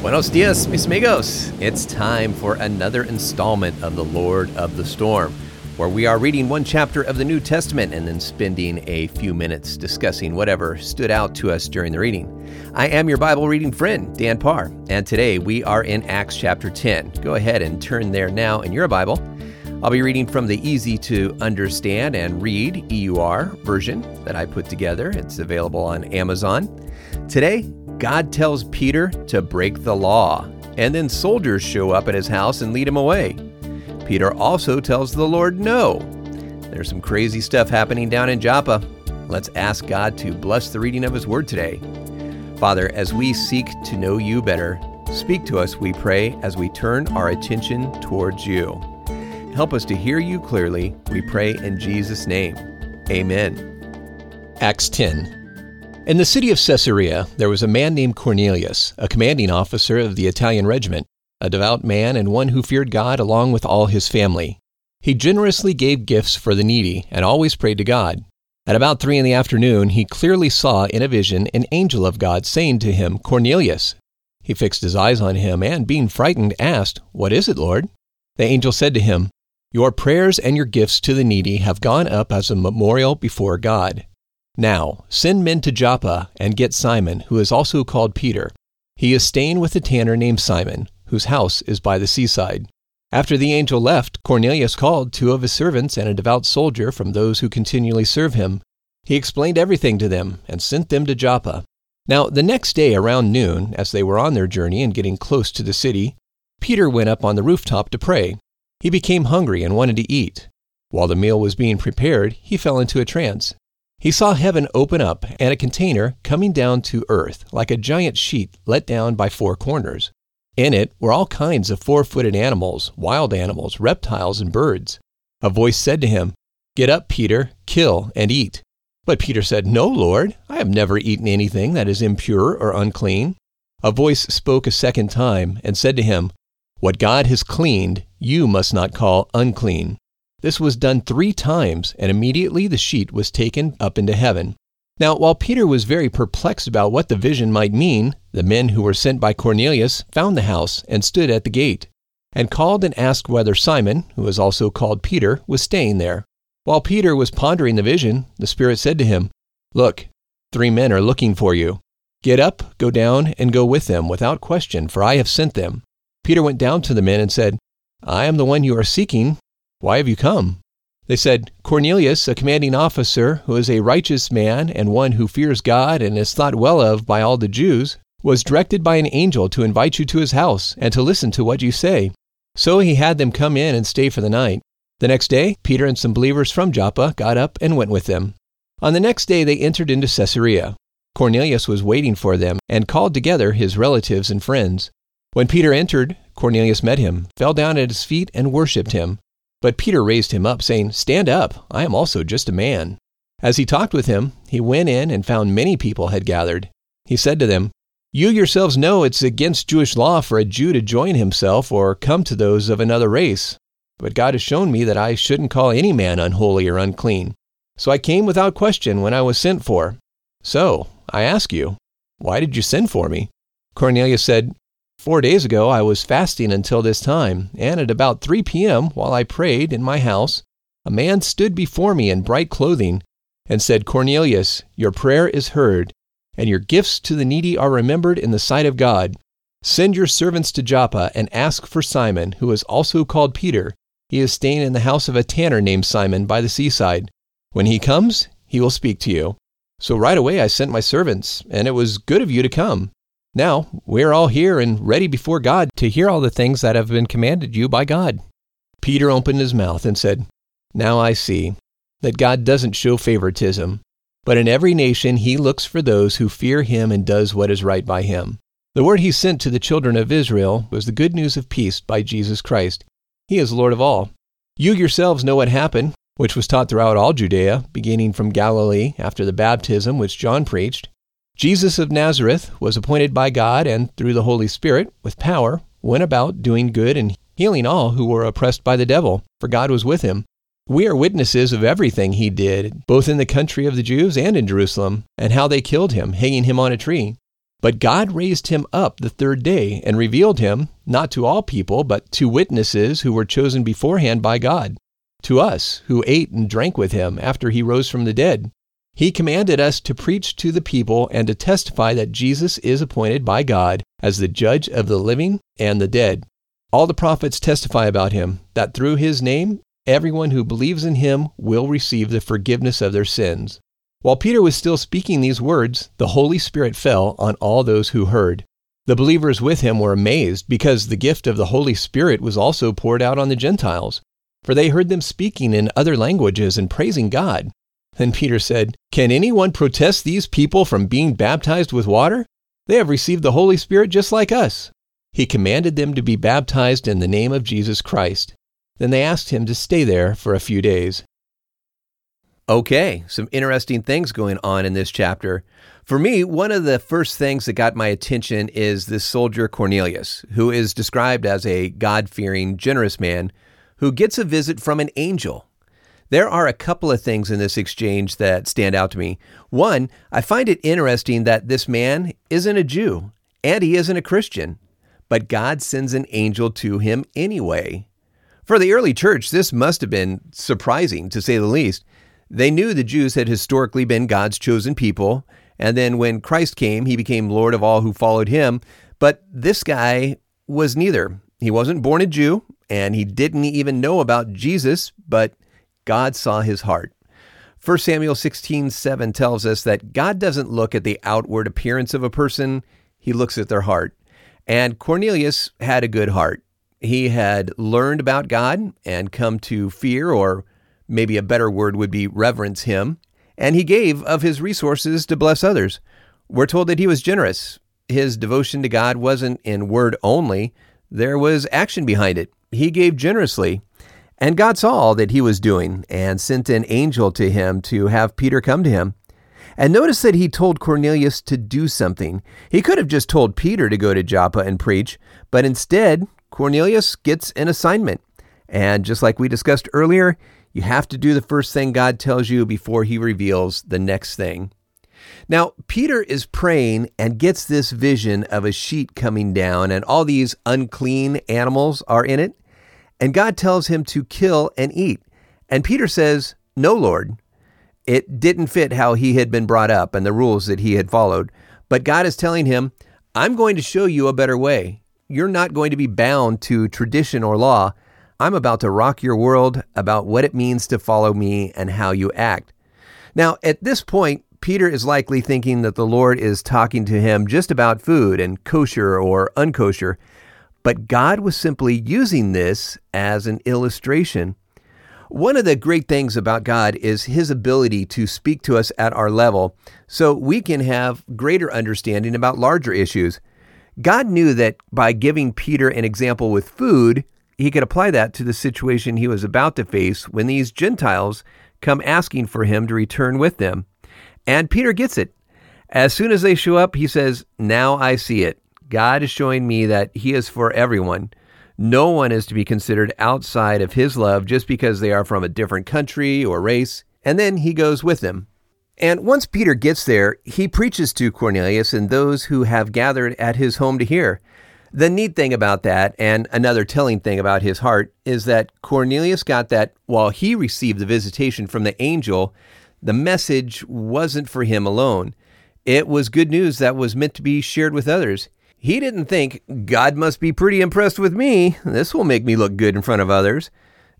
Buenos dias, mis amigos. It's time for another installment of The Lord of the Storm, where we are reading one chapter of the New Testament and then spending a few minutes discussing whatever stood out to us during the reading. I am your Bible reading friend, Dan Parr, and today we are in Acts chapter 10. Go ahead and turn there now in your Bible. I'll be reading from the easy to understand and read EUR version that I put together. It's available on Amazon. Today, God tells Peter to break the law, and then soldiers show up at his house and lead him away. Peter also tells the Lord no. There's some crazy stuff happening down in Joppa. Let's ask God to bless the reading of his word today. Father, as we seek to know you better, speak to us, we pray, as we turn our attention towards you. Help us to hear you clearly, we pray in Jesus' name. Amen. Acts 10 in the city of Caesarea, there was a man named Cornelius, a commanding officer of the Italian regiment, a devout man and one who feared God along with all his family. He generously gave gifts for the needy and always prayed to God. At about three in the afternoon, he clearly saw in a vision an angel of God saying to him, Cornelius. He fixed his eyes on him and, being frightened, asked, What is it, Lord? The angel said to him, Your prayers and your gifts to the needy have gone up as a memorial before God. Now, send men to Joppa and get Simon, who is also called Peter. He is staying with a tanner named Simon, whose house is by the seaside. After the angel left, Cornelius called two of his servants and a devout soldier from those who continually serve him. He explained everything to them and sent them to Joppa. Now, the next day around noon, as they were on their journey and getting close to the city, Peter went up on the rooftop to pray. He became hungry and wanted to eat. While the meal was being prepared, he fell into a trance he saw heaven open up and a container coming down to earth like a giant sheet let down by four corners. In it were all kinds of four footed animals, wild animals, reptiles, and birds. A voice said to him, Get up, Peter, kill and eat. But Peter said, No, Lord, I have never eaten anything that is impure or unclean. A voice spoke a second time and said to him, What God has cleaned, you must not call unclean. This was done three times, and immediately the sheet was taken up into heaven. Now, while Peter was very perplexed about what the vision might mean, the men who were sent by Cornelius found the house and stood at the gate, and called and asked whether Simon, who was also called Peter, was staying there. While Peter was pondering the vision, the Spirit said to him, Look, three men are looking for you. Get up, go down, and go with them without question, for I have sent them. Peter went down to the men and said, I am the one you are seeking. Why have you come? They said, Cornelius, a commanding officer, who is a righteous man and one who fears God and is thought well of by all the Jews, was directed by an angel to invite you to his house and to listen to what you say. So he had them come in and stay for the night. The next day, Peter and some believers from Joppa got up and went with them. On the next day, they entered into Caesarea. Cornelius was waiting for them and called together his relatives and friends. When Peter entered, Cornelius met him, fell down at his feet, and worshipped him. But Peter raised him up, saying, Stand up, I am also just a man. As he talked with him, he went in and found many people had gathered. He said to them, You yourselves know it's against Jewish law for a Jew to join himself or come to those of another race. But God has shown me that I shouldn't call any man unholy or unclean. So I came without question when I was sent for. So, I ask you, why did you send for me? Cornelius said, Four days ago I was fasting until this time, and at about 3 p.m., while I prayed in my house, a man stood before me in bright clothing and said, Cornelius, your prayer is heard, and your gifts to the needy are remembered in the sight of God. Send your servants to Joppa and ask for Simon, who is also called Peter. He is staying in the house of a tanner named Simon by the seaside. When he comes, he will speak to you. So right away I sent my servants, and it was good of you to come. Now, we're all here and ready before God to hear all the things that have been commanded you by God. Peter opened his mouth and said, Now I see that God doesn't show favoritism, but in every nation he looks for those who fear him and does what is right by him. The word he sent to the children of Israel was the good news of peace by Jesus Christ. He is Lord of all. You yourselves know what happened, which was taught throughout all Judea, beginning from Galilee after the baptism which John preached Jesus of Nazareth was appointed by God and through the Holy Spirit with power, went about doing good and healing all who were oppressed by the devil, for God was with him. We are witnesses of everything he did, both in the country of the Jews and in Jerusalem, and how they killed him, hanging him on a tree. But God raised him up the third day and revealed him, not to all people, but to witnesses who were chosen beforehand by God, to us who ate and drank with him after he rose from the dead. He commanded us to preach to the people and to testify that Jesus is appointed by God as the judge of the living and the dead. All the prophets testify about him, that through his name everyone who believes in him will receive the forgiveness of their sins. While Peter was still speaking these words, the Holy Spirit fell on all those who heard. The believers with him were amazed because the gift of the Holy Spirit was also poured out on the Gentiles, for they heard them speaking in other languages and praising God. Then Peter said, Can anyone protest these people from being baptized with water? They have received the Holy Spirit just like us. He commanded them to be baptized in the name of Jesus Christ. Then they asked him to stay there for a few days. Okay, some interesting things going on in this chapter. For me, one of the first things that got my attention is this soldier Cornelius, who is described as a God fearing, generous man who gets a visit from an angel. There are a couple of things in this exchange that stand out to me. One, I find it interesting that this man isn't a Jew and he isn't a Christian, but God sends an angel to him anyway. For the early church, this must have been surprising, to say the least. They knew the Jews had historically been God's chosen people, and then when Christ came, he became Lord of all who followed him. But this guy was neither. He wasn't born a Jew, and he didn't even know about Jesus, but God saw his heart. 1 Samuel 16 7 tells us that God doesn't look at the outward appearance of a person, he looks at their heart. And Cornelius had a good heart. He had learned about God and come to fear or maybe a better word would be reverence him, and he gave of his resources to bless others. We're told that he was generous. His devotion to God wasn't in word only, there was action behind it. He gave generously. And God saw all that he was doing and sent an angel to him to have Peter come to him. And notice that he told Cornelius to do something. He could have just told Peter to go to Joppa and preach, but instead, Cornelius gets an assignment. And just like we discussed earlier, you have to do the first thing God tells you before he reveals the next thing. Now, Peter is praying and gets this vision of a sheet coming down, and all these unclean animals are in it. And God tells him to kill and eat. And Peter says, No, Lord. It didn't fit how he had been brought up and the rules that he had followed. But God is telling him, I'm going to show you a better way. You're not going to be bound to tradition or law. I'm about to rock your world about what it means to follow me and how you act. Now, at this point, Peter is likely thinking that the Lord is talking to him just about food and kosher or unkosher, but God was simply using this as an illustration. One of the great things about God is his ability to speak to us at our level so we can have greater understanding about larger issues. God knew that by giving Peter an example with food, he could apply that to the situation he was about to face when these Gentiles come asking for him to return with them. And Peter gets it. As soon as they show up, he says, Now I see it. God is showing me that he is for everyone. No one is to be considered outside of his love just because they are from a different country or race. And then he goes with them. And once Peter gets there, he preaches to Cornelius and those who have gathered at his home to hear. The neat thing about that, and another telling thing about his heart, is that Cornelius got that while he received the visitation from the angel, the message wasn't for him alone. It was good news that was meant to be shared with others. He didn't think, God must be pretty impressed with me. This will make me look good in front of others.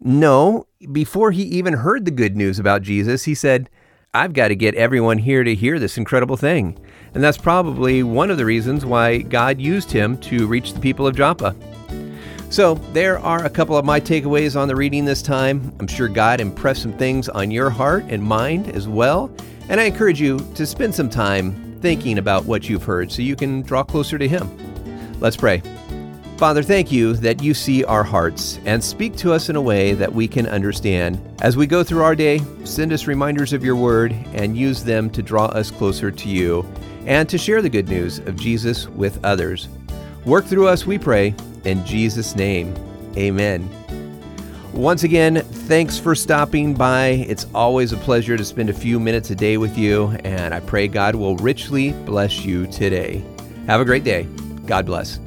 No, before he even heard the good news about Jesus, he said, I've got to get everyone here to hear this incredible thing. And that's probably one of the reasons why God used him to reach the people of Joppa. So, there are a couple of my takeaways on the reading this time. I'm sure God impressed some things on your heart and mind as well. And I encourage you to spend some time thinking about what you've heard so you can draw closer to Him. Let's pray. Father, thank you that you see our hearts and speak to us in a way that we can understand. As we go through our day, send us reminders of your word and use them to draw us closer to you and to share the good news of Jesus with others. Work through us, we pray, in Jesus' name. Amen. Once again, thanks for stopping by. It's always a pleasure to spend a few minutes a day with you, and I pray God will richly bless you today. Have a great day. God bless.